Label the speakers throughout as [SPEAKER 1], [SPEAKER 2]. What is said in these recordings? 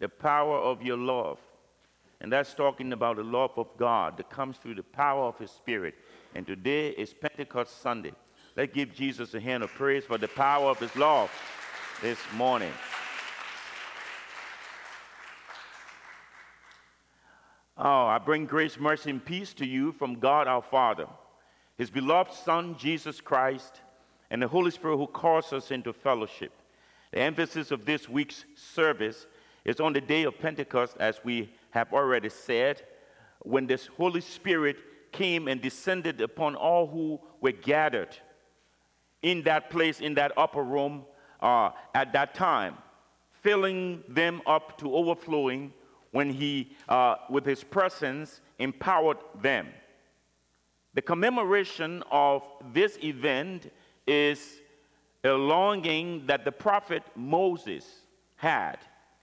[SPEAKER 1] the power of your love. And that's talking about the love of God that comes through the power of His Spirit. And today is Pentecost Sunday. Let's give Jesus a hand of praise for the power of His love this morning. Oh, I bring grace, mercy, and peace to you from God our Father, His beloved Son, Jesus Christ, and the Holy Spirit who calls us into fellowship. The emphasis of this week's service is on the day of Pentecost, as we have already said, when this Holy Spirit came and descended upon all who were gathered in that place, in that upper room uh, at that time, filling them up to overflowing when he, uh, with his presence, empowered them. The commemoration of this event is a longing that the prophet Moses had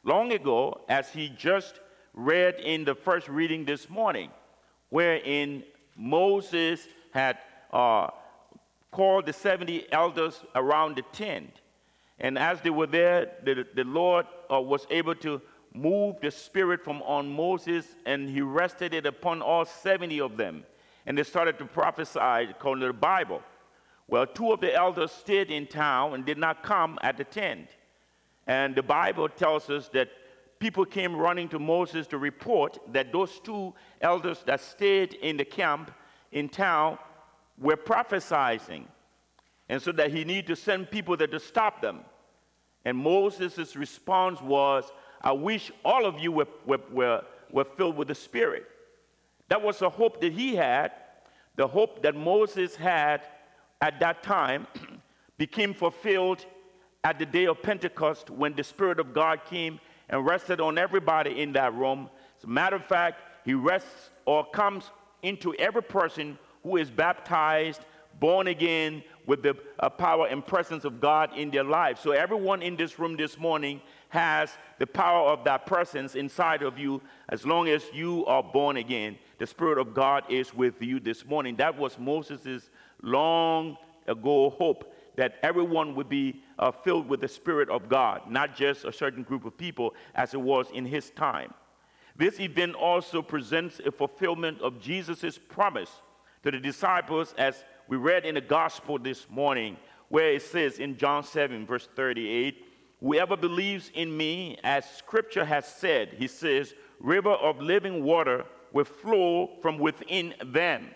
[SPEAKER 1] long ago, as he just read in the first reading this morning, wherein Moses had uh, called the 70 elders around the tent. And as they were there, the, the Lord uh, was able to move the Spirit from on Moses and he rested it upon all 70 of them. And they started to prophesy according to the Bible. Well, two of the elders stayed in town and did not come at the tent. And the Bible tells us that people came running to Moses to report that those two elders that stayed in the camp in town were prophesying. And so that he needed to send people there to stop them. And Moses' response was, I wish all of you were, were, were, were filled with the Spirit. That was a hope that he had. The hope that Moses had at that time became fulfilled at the day of Pentecost when the Spirit of God came and rested on everybody in that room. As a matter of fact, he rests or comes into every person who is baptized, born again, with the uh, power and presence of God in their life. So, everyone in this room this morning has the power of that presence inside of you as long as you are born again. The Spirit of God is with you this morning. That was Moses' long ago hope that everyone would be uh, filled with the Spirit of God, not just a certain group of people as it was in his time. This event also presents a fulfillment of Jesus' promise to the disciples as we read in the gospel this morning, where it says in John 7, verse 38, Whoever believes in me, as scripture has said, he says, river of living water will flow from within them.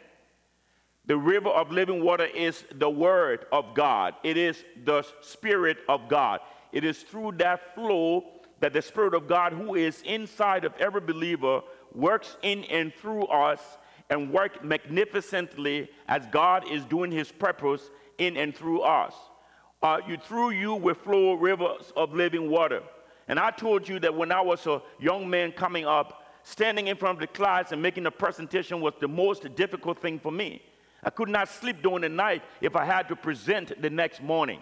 [SPEAKER 1] The river of living water is the word of God. It is the spirit of God. It is through that flow that the spirit of God who is inside of every believer works in and through us and work magnificently as God is doing his purpose in and through us uh, you, through you will flow rivers of living water. And I told you that when I was a young man coming up, standing in front of the class and making a presentation was the most difficult thing for me. I could not sleep during the night if I had to present the next morning.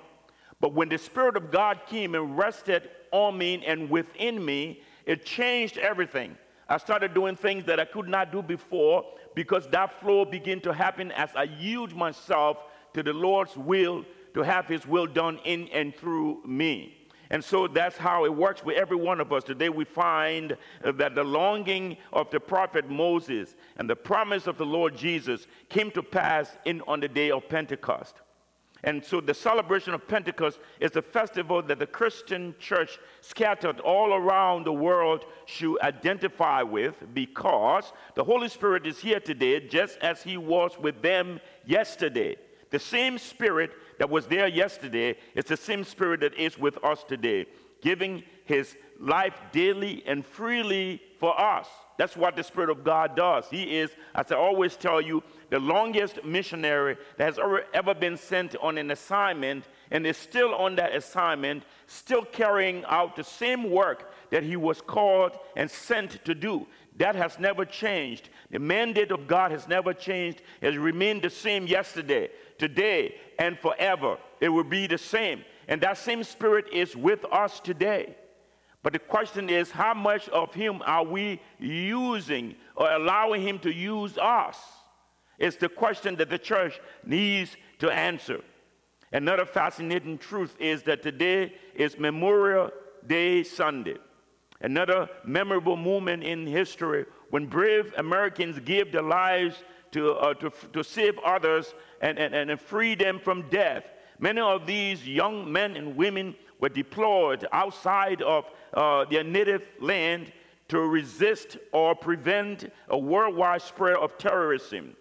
[SPEAKER 1] But when the Spirit of God came and rested on me and within me, it changed everything. I started doing things that I could not do before because that flow began to happen as I yield myself to the Lord's will to have his will done in and through me. And so that's how it works with every one of us. Today we find that the longing of the prophet Moses and the promise of the Lord Jesus came to pass in, on the day of Pentecost. And so the celebration of Pentecost is a festival that the Christian church scattered all around the world should identify with because the Holy Spirit is here today just as he was with them yesterday. The same Spirit that was there yesterday is the same Spirit that is with us today, giving His life daily and freely for us. That's what the Spirit of God does. He is, as I always tell you, the longest missionary that has ever, ever been sent on an assignment and is still on that assignment, still carrying out the same work that he was called and sent to do. That has never changed. The mandate of God has never changed. It has remained the same yesterday, today, and forever. It will be the same. And that same spirit is with us today. But the question is, how much of him are we using or allowing him to use us? It's the question that the church needs to answer. Another fascinating truth is that today is Memorial Day Sunday. Another memorable moment in history when brave Americans gave their lives to, uh, to, to save others and, and, and free them from death. Many of these young men and women were deployed outside of uh, their native land to resist or prevent a worldwide spread of terrorism.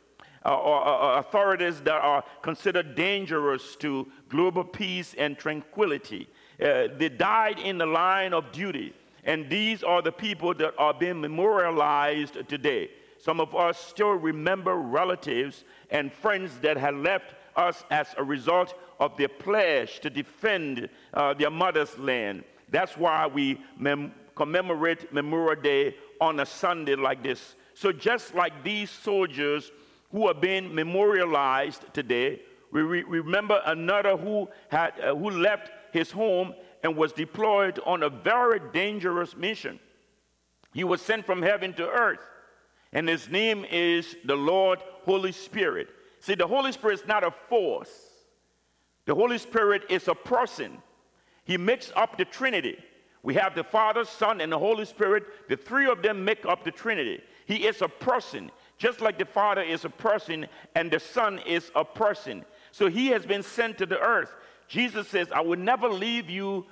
[SPEAKER 1] Uh, or, uh, authorities that are considered dangerous to global peace and tranquility. Uh, they died in the line of duty, and these are the people that are being memorialized today. Some of us still remember relatives and friends that had left us as a result of their pledge to defend uh, their mother's land. That's why we mem- commemorate Memorial Day on a Sunday like this. So, just like these soldiers who are being memorialized today, we re- remember another who, had, uh, who left his home and was deployed on a very dangerous mission. He was sent from heaven to earth, and his name is the Lord Holy Spirit. See, the Holy Spirit is not a force, the Holy Spirit is a person. He makes up the Trinity. We have the Father, Son, and the Holy Spirit. The three of them make up the Trinity. He is a person, just like the Father is a person and the Son is a person. So he has been sent to the earth. Jesus says, I will never leave you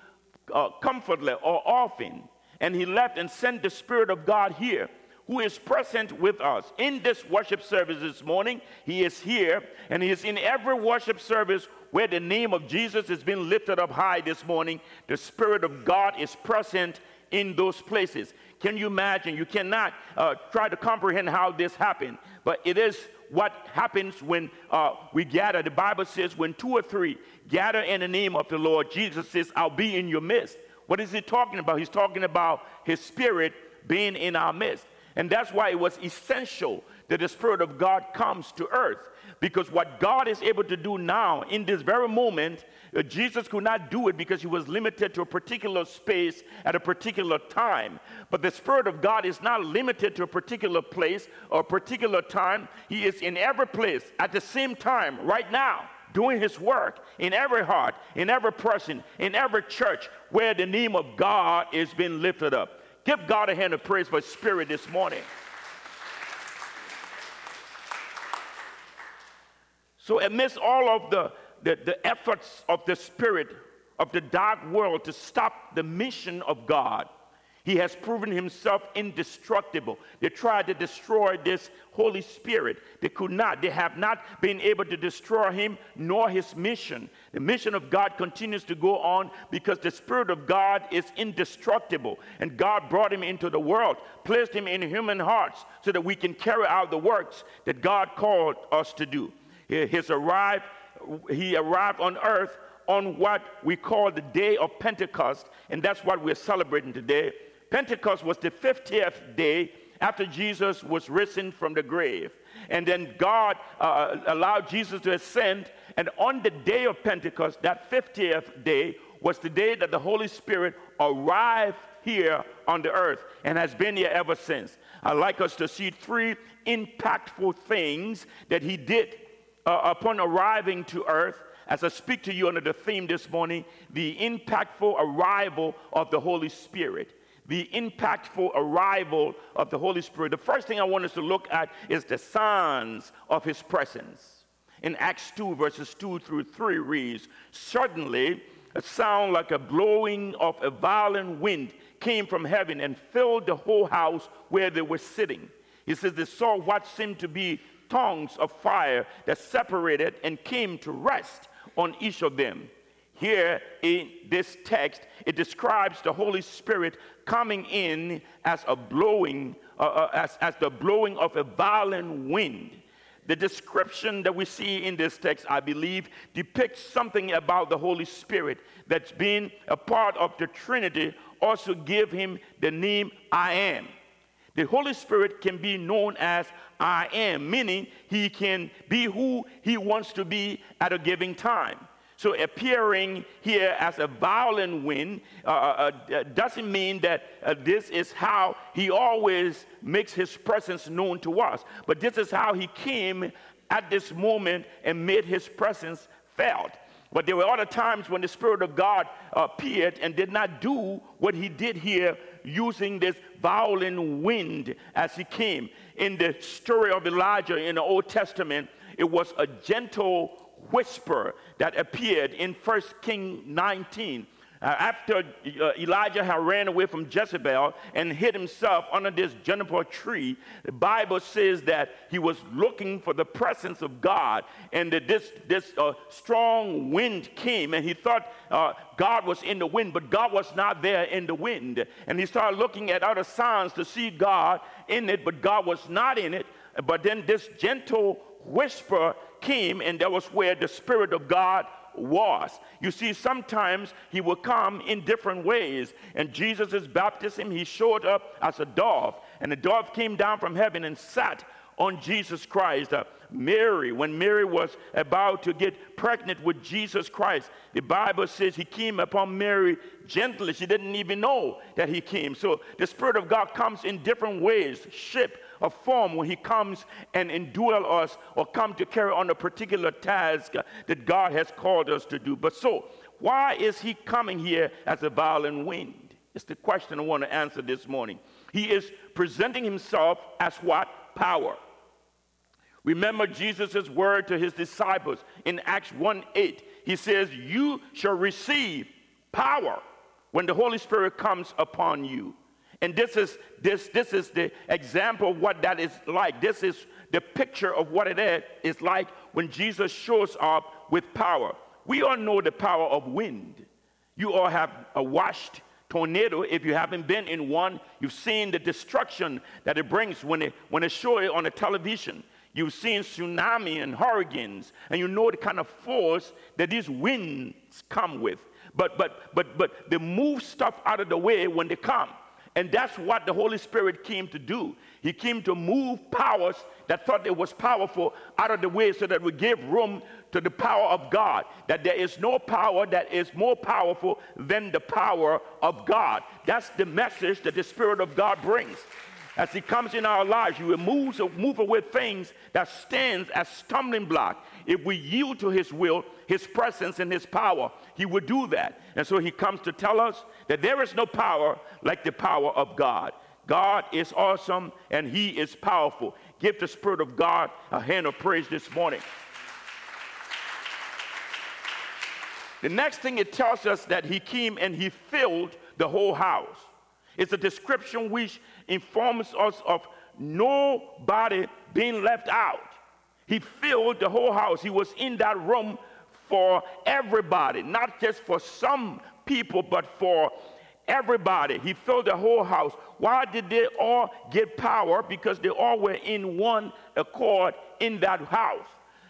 [SPEAKER 1] uh, comfortless or orphan. And he left and sent the Spirit of God here who is present with us in this worship service this morning. He is here and he is in every worship service where the name of Jesus has been lifted up high this morning. The Spirit of God is present in those places. Can you imagine? You cannot uh, try to comprehend how this happened, but it is what happens when uh, we gather. The Bible says, when two or three gather in the name of the Lord, Jesus says, I'll be in your midst. What is he talking about? He's talking about his spirit being in our midst. And that's why it was essential that the Spirit of God comes to earth. Because what God is able to do now, in this very moment, uh, Jesus could not do it because he was limited to a particular space at a particular time. But the Spirit of God is not limited to a particular place or a particular time. He is in every place at the same time, right now doing his work in every heart, in every person, in every church where the name of God is being lifted up. Give God a hand of praise for spirit this morning. So, amidst all of the, the, the, efforts of the spirit of the dark world to stop the mission of God, he has proven himself indestructible. They tried to destroy this Holy Spirit. They could not. They have not been able to destroy him nor his mission. The mission of God continues to go on because the Spirit of God is indestructible. And God brought him into the world, placed him in human hearts so that we can carry out the works that God called us to do. His arrived, he arrived on earth on what we call the day of Pentecost, and that's what we're celebrating today. Pentecost was the 50th day after Jesus was risen from the grave. And then God uh, allowed Jesus to ascend. And on the day of Pentecost, that 50th day, was the day that the Holy Spirit arrived here on the earth and has been here ever since. I'd like us to see three impactful things that he did uh, upon arriving to earth. As I speak to you under the theme this morning, the impactful arrival of the Holy Spirit the impactful arrival of the Holy Spirit, the first thing I want us to look at is the signs of his presence. In Acts 2, verses 2 through 3 reads, Suddenly, a sound like a blowing of a violent wind came from heaven and filled the whole house where they were sitting. He says they saw what seemed to be tongues of fire that separated and came to rest on each of them. Here in this text, it describes the Holy Spirit coming in as a blowing, uh, uh, as, as the blowing of a violent wind. The description that we see in this text, I believe, depicts something about the Holy Spirit that's been a part of the Trinity, also give him the name I am. The Holy Spirit can be known as I am, meaning he can be who he wants to be at a given time. So appearing here as a violent wind uh, uh, uh, doesn't mean that uh, this is how he always makes his presence known to us. But this is how he came at this moment and made his presence felt. But there were other times when the Spirit of God appeared and did not do what he did here using this violent wind as he came. In the story of Elijah in the Old Testament, it was a gentle whisper that appeared in 1 King 19 uh, after uh, Elijah had ran away from Jezebel and hid himself under this juniper tree, the Bible says that he was looking for the presence of God, and that this, this uh, strong wind came, and he thought uh, God was in the wind, but God was not there in the wind. And he started looking at other signs to see God in it, but God was not in it. But then this gentle whisper came, and that was where the Spirit of God was. You see, sometimes he will come in different ways. And Jesus' baptism, he showed up as a dove, and the dove came down from heaven and sat on Jesus Christ. Uh, Mary, when Mary was about to get pregnant with Jesus Christ, the Bible says he came upon Mary gently. She didn't even know that he came. So the Spirit of God comes in different ways, shape or form when he comes and indwell us or come to carry on a particular task that God has called us to do. But so, why is he coming here as a violent wind? It's the question I want to answer this morning. He is presenting himself as what? Power. Remember Jesus' word to his disciples in Acts 1 8. He says, You shall receive power when the Holy Spirit comes upon you. And this is, this, this is the example of what that is like. This is the picture of what it is, is like when Jesus shows up with power. We all know the power of wind. You all have uh, a watched tornado. If you haven't been in one, you've seen the destruction that it brings when it, when it shows it on the television. You've seen tsunami and hurricanes, and you know the kind of force that these winds come with. But but but but they move stuff out of the way when they come. And that's what the Holy Spirit came to do. He came to move powers that thought it was powerful out of the way so that we give room to the power of God. That there is no power that is more powerful than the power of God. That's the message that the Spirit of God brings. As he comes in our lives, he removes move away things that stands as stumbling block. If we yield to his will, his presence, and his power, he will do that. And so he comes to tell us that there is no power like the power of God. God is awesome and he is powerful. Give the Spirit of God a hand of praise this morning. The next thing it tells us that he came and he filled the whole house. It's a description which informs us of nobody being left out. He filled the whole house. He was in that room for everybody, not just for some people, but for everybody. He filled the whole house. Why did they all get power? Because they all were in one accord in that house.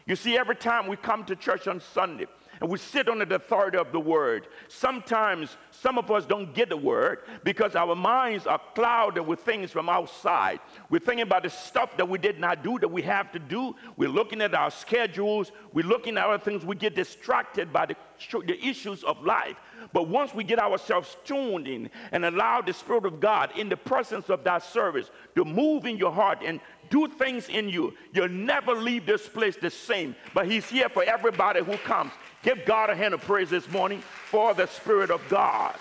[SPEAKER 1] You see, every time we come to church on Sunday, and we sit under the authority of the word. Sometimes some of us don't get the word because our minds are clouded with things from outside. We're thinking about the stuff that we did not do that we have to do. We're looking at our schedules. We're looking at other things. We get distracted by the, the issues of life. But once we get ourselves tuned in and allow the Spirit of God in the presence of that service to move in your heart and do things in you, you'll never leave this place the same. But He's here for everybody who comes. Give God a hand of praise this morning for the Spirit of God.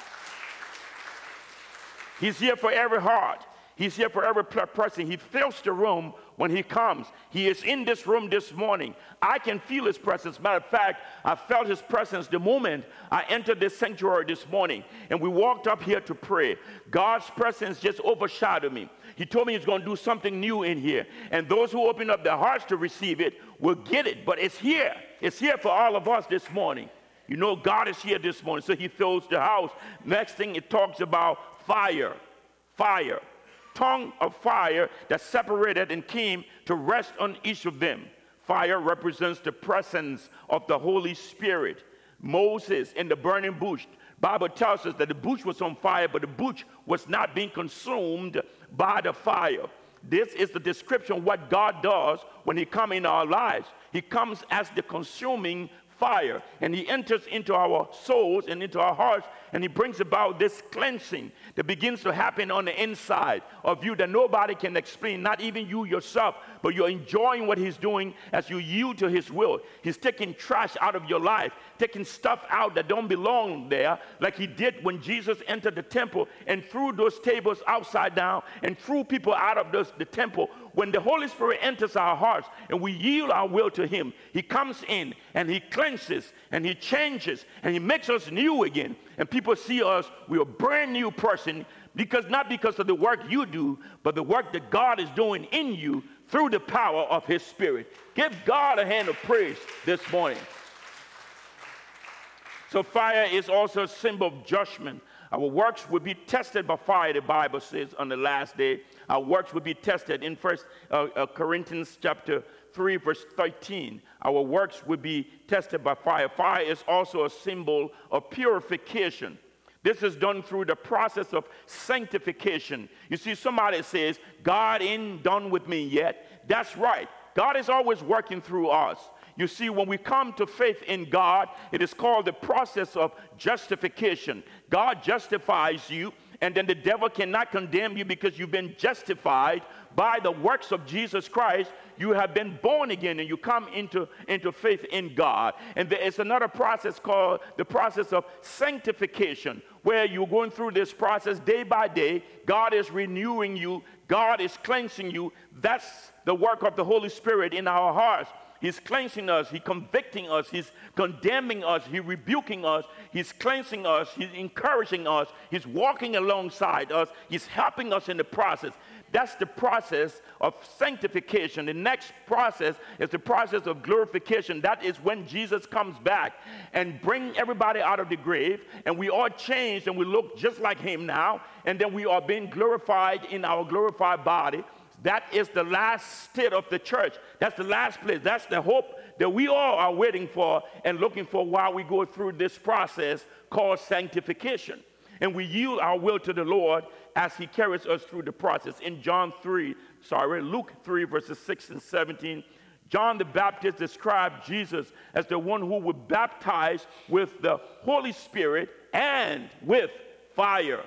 [SPEAKER 1] He's here for every heart. He's here for every person. He fills the room when he comes. He is in this room this morning. I can feel his presence. Matter of fact, I felt his presence the moment I entered this sanctuary this morning and we walked up here to pray. God's presence just overshadowed me. He told me he's going to do something new in here. And those who open up their hearts to receive it will get it. But it's here. It's here for all of us this morning. You know, God is here this morning. So he fills the house. Next thing it talks about fire. Fire. Tongue of fire that separated and came to rest on each of them. Fire represents the presence of the Holy Spirit. Moses in the burning bush Bible tells us that the bush was on fire, but the bush was not being consumed by the fire. This is the description of what God does when He comes in our lives. He comes as the consuming fire, and He enters into our souls and into our hearts and He brings about this cleansing that begins to happen on the inside of you that nobody can explain, not even you yourself, but you're enjoying what He's doing as you yield to His will. He's taking trash out of your life, taking stuff out that don't belong there, like He did when Jesus entered the temple and threw those tables upside down and threw people out of those, the temple. When the Holy Spirit enters our hearts and we yield our will to Him, He comes in and He cleanses and He changes and He makes us new again. And people see us, we're a brand new person because not because of the work you do, but the work that God is doing in you through the power of His Spirit. Give God a hand of praise this morning. So, fire is also a symbol of judgment. Our works will be tested by fire, the Bible says, on the last day. Our works will be tested in First uh, uh, Corinthians chapter 3, verse 13. Our works will be tested by fire. Fire is also a symbol of purification. This is done through the process of sanctification. You see, somebody says, God ain't done with me yet. That's right. God is always working through us. You see, when we come to faith in God, it is called the process of justification. God justifies you, and then the devil cannot condemn you because you've been justified by the works of Jesus Christ. You have been born again and you come into, into faith in God. And there is another process called the process of sanctification, where you're going through this process day by day. God is renewing you, God is cleansing you. That's the work of the Holy Spirit in our hearts. He's cleansing us, He's convicting us, He's condemning us, He's rebuking us, He's cleansing us, He's encouraging us, He's walking alongside us, He's helping us in the process. That's the process of sanctification. The next process is the process of glorification. That is when Jesus comes back and bring everybody out of the grave, and we all change and we look just like him now, and then we are being glorified in our glorified body. That is the last state of the church. That's the last place. That's the hope that we all are waiting for and looking for while we go through this process called sanctification. And we yield our will to the Lord as He carries us through the process. In John 3, sorry, Luke 3, verses 6 and 17, John the Baptist described Jesus as the one who would baptize with the Holy Spirit and with fire.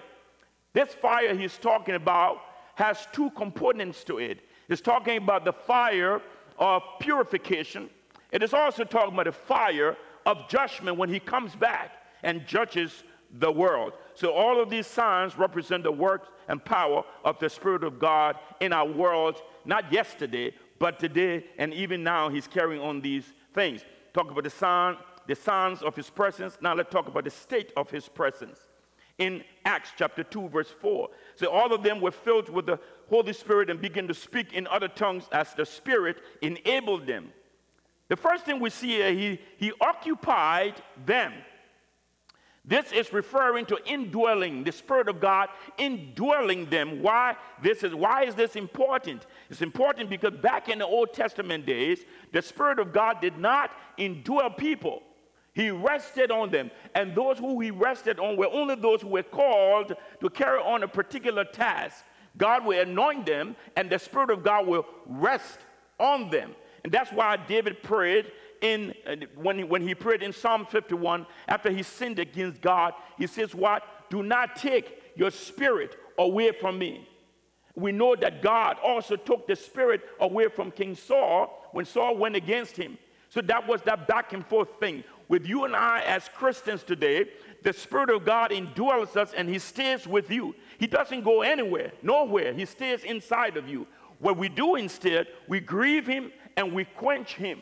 [SPEAKER 1] This fire he's talking about has two components to it. It's talking about the fire of purification. It is also talking about the fire of judgment when he comes back and judges the world. So all of these signs represent the work and power of the Spirit of God in our world, not yesterday, but today, and even now he's carrying on these things. Talk about the sign, the signs of his presence. Now let's talk about the state of his presence in Acts chapter 2, verse 4. So all of them were filled with the Holy Spirit and began to speak in other tongues as the Spirit enabled them. The first thing we see here, he, he occupied them. This is referring to indwelling, the Spirit of God indwelling them. Why this is why is this important? It's important because back in the Old Testament days, the Spirit of God did not indwell people. He rested on them. And those who he rested on were only those who were called to carry on a particular task. God will anoint them, and the Spirit of God will rest on them. And that's why David prayed in uh, when, he, when he prayed in Psalm 51 after he sinned against God. He says, What? Do not take your spirit away from me. We know that God also took the spirit away from King Saul when Saul went against him. So that was that back and forth thing with you and I as Christians today, the Spirit of God indwells us and He stays with you. He doesn't go anywhere, nowhere. He stays inside of you. What we do instead, we grieve Him and we quench Him.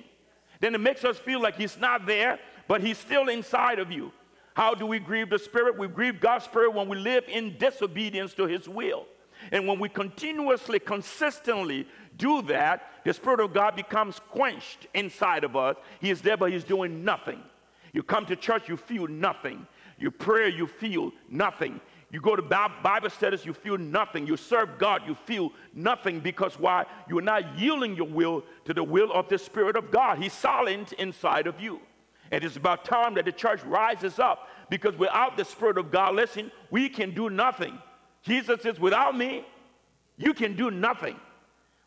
[SPEAKER 1] Then it makes us feel like He's not there, but He's still inside of you. How do we grieve the Spirit? We grieve God's Spirit when we live in disobedience to His will. And when we continuously, consistently do that, the Spirit of God becomes quenched inside of us. He is there, but He's doing nothing. You come to church, you feel nothing. You pray, you feel nothing. You go to Bible studies, you feel nothing. You serve God, you feel nothing because why? You're not yielding your will to the will of the Spirit of God. He's silent inside of you. And it's about time that the church rises up because without the Spirit of God, listen, we can do nothing. Jesus says, without me, you can do nothing.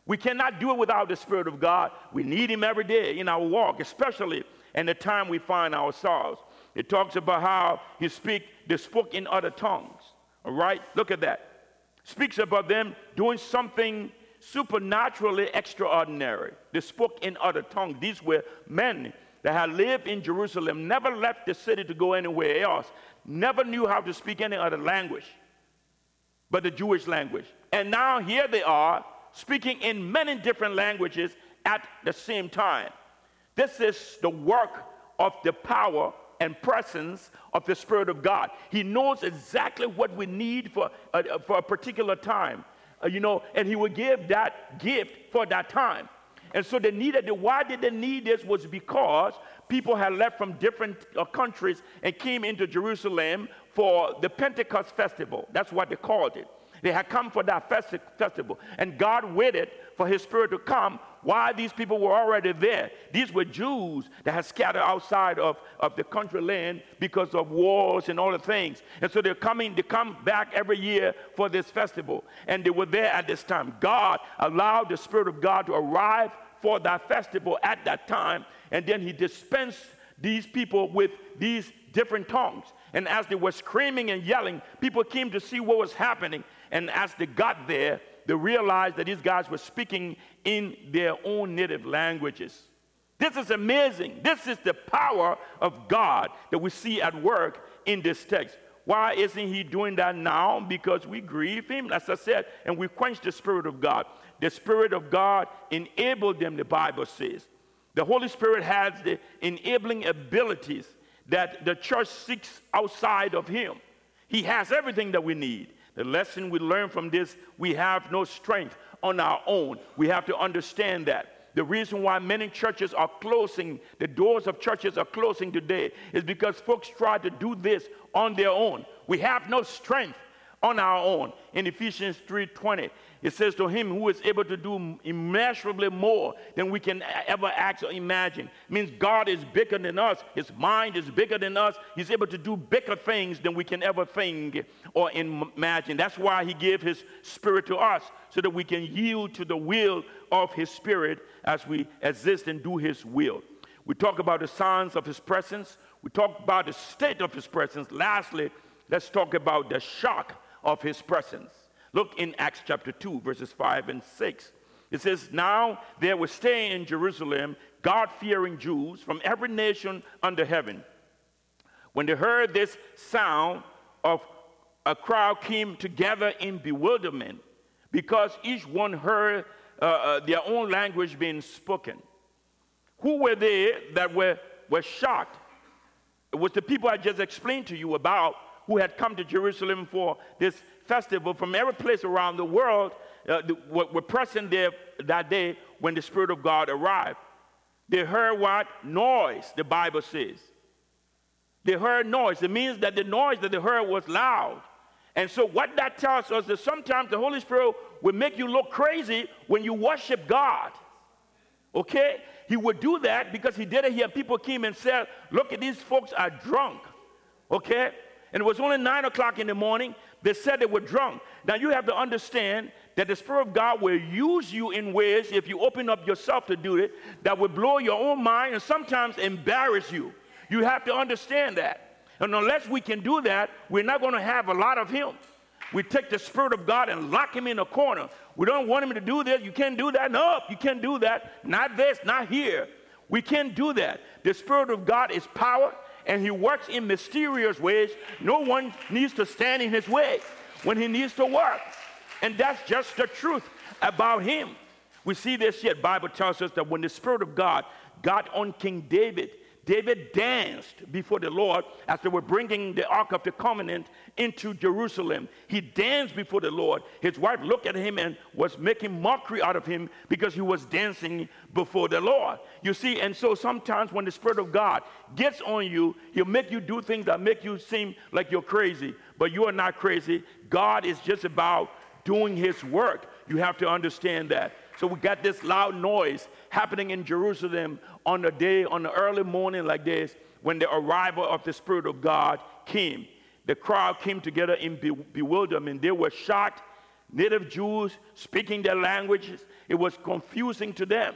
[SPEAKER 1] We cannot do it without the Spirit of God. We need Him every day in our walk, especially and the time we find ourselves. It talks about how he speak, they spoke in other tongues. All right, look at that. Speaks about them doing something supernaturally extraordinary. They spoke in other tongues. These were men that had lived in Jerusalem, never left the city to go anywhere else, never knew how to speak any other language but the Jewish language. And now here they are speaking in many different languages at the same time. This is the work of the power and presence of the Spirit of God. He knows exactly what we need for a, for a particular time, uh, you know, and He will give that gift for that time. And so they needed it. Why did they need this? Was because people had left from different uh, countries and came into Jerusalem for the Pentecost festival. That's what they called it. They had come for that festi- festival. And God waited for his spirit to come while these people were already there. These were Jews that had scattered outside of, of the country land because of wars and all the things. And so they're coming, they come back every year for this festival. And they were there at this time. God allowed the Spirit of God to arrive for that festival at that time. And then he dispensed these people with these different tongues. And as they were screaming and yelling, people came to see what was happening. And as they got there, they realized that these guys were speaking in their own native languages. This is amazing. This is the power of God that we see at work in this text. Why isn't he doing that now? Because we grieve him, as I said, and we quench the Spirit of God. The Spirit of God enabled them, the Bible says. The Holy Spirit has the enabling abilities that the church seeks outside of him. He has everything that we need. The lesson we learn from this we have no strength on our own. We have to understand that. The reason why many churches are closing, the doors of churches are closing today, is because folks try to do this on their own. We have no strength on our own. In Ephesians 3:20, it says to him who is able to do immeasurably more than we can ever ask or imagine. Means God is bigger than us. His mind is bigger than us. He's able to do bigger things than we can ever think or imagine. That's why he gave his spirit to us so that we can yield to the will of his spirit as we exist and do his will. We talk about the signs of his presence. We talk about the state of his presence. Lastly, let's talk about the shock of his presence. Look in Acts chapter 2, verses 5 and 6. It says, Now there were staying in Jerusalem God fearing Jews from every nation under heaven. When they heard this sound of a crowd came together in bewilderment because each one heard uh, uh, their own language being spoken. Who were they that were, were shocked? It was the people I just explained to you about who had come to Jerusalem for this festival from every place around the world uh, were present there that day when the Spirit of God arrived. They heard what? Noise, the Bible says. They heard noise. It means that the noise that they heard was loud. And so, what that tells us is sometimes the Holy Spirit will make you look crazy when you worship God. Okay? He would do that because he did it here. People came and said, Look at these folks are drunk. Okay? And it was only nine o'clock in the morning. They said they were drunk. Now you have to understand that the Spirit of God will use you in ways, if you open up yourself to do it, that will blow your own mind and sometimes embarrass you. You have to understand that. And unless we can do that, we're not going to have a lot of Him. We take the Spirit of God and lock Him in a corner. We don't want Him to do this. You can't do that. No, you can't do that. Not this, not here. We can't do that. The Spirit of God is power and he works in mysterious ways. No one needs to stand in his way when he needs to work. And that's just the truth about him. We see this yet. Bible tells us that when the Spirit of God got on King David, David danced before the Lord as they were bringing the Ark of the Covenant into Jerusalem. He danced before the Lord. His wife looked at him and was making mockery out of him because he was dancing before the Lord. You see, and so sometimes when the Spirit of God gets on you, He'll make you do things that make you seem like you're crazy, but you are not crazy. God is just about doing His work. You have to understand that. So we got this loud noise happening in Jerusalem on the day, on the early morning like this, when the arrival of the Spirit of God came. The crowd came together in bewilderment. They were shocked. Native Jews speaking their languages, it was confusing to them.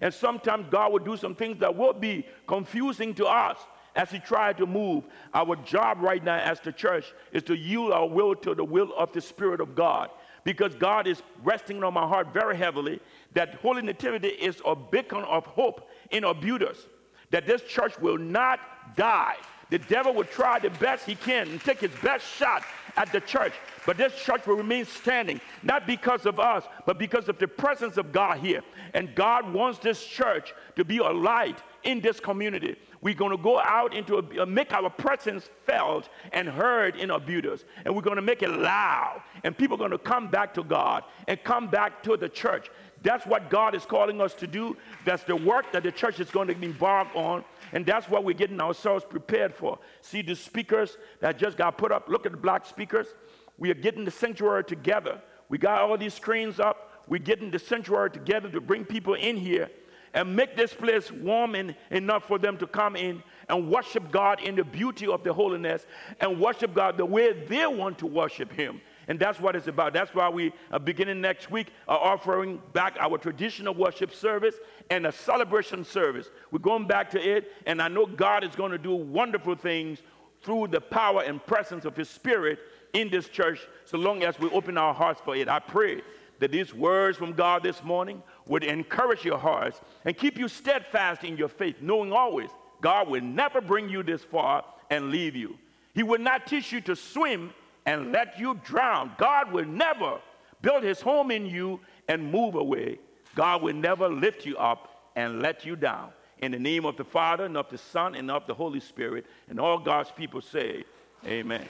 [SPEAKER 1] And sometimes God will do some things that will be confusing to us. as He tried to move. Our job right now as the church is to yield our will to the will of the Spirit of God. Because God is resting on my heart very heavily that Holy Nativity is a beacon of hope in Arbutus, that this church will not die. The devil will try the best he can and take his best shot at the church. But this church will remain standing, not because of us, but because of the presence of God here. And God wants this church to be a light in this community. We're going to go out into a, uh, make our presence felt and heard in Arbutus. And we're going to make it loud. And people are going to come back to God and come back to the church. That's what God is calling us to do. That's the work that the church is going to embark on. And that's what we're getting ourselves prepared for. See the speakers that just got put up. Look at the black speakers. We are getting the sanctuary together. We got all these screens up. We're getting the sanctuary together to bring people in here and make this place warm enough for them to come in and worship God in the beauty of the holiness and worship God the way they want to worship Him. And that's what it's about. That's why we are beginning next week are offering back our traditional worship service and a celebration service. We're going back to it, and I know God is going to do wonderful things through the power and presence of His Spirit in this church, so long as we open our hearts for it. I pray that these words from God this morning would encourage your hearts and keep you steadfast in your faith, knowing always God will never bring you this far and leave you. He will not teach you to swim and let you drown. God will never build his home in you and move away. God will never lift you up and let you down. In the name of the Father, and of the Son, and of the Holy Spirit, and all God's people say, Amen.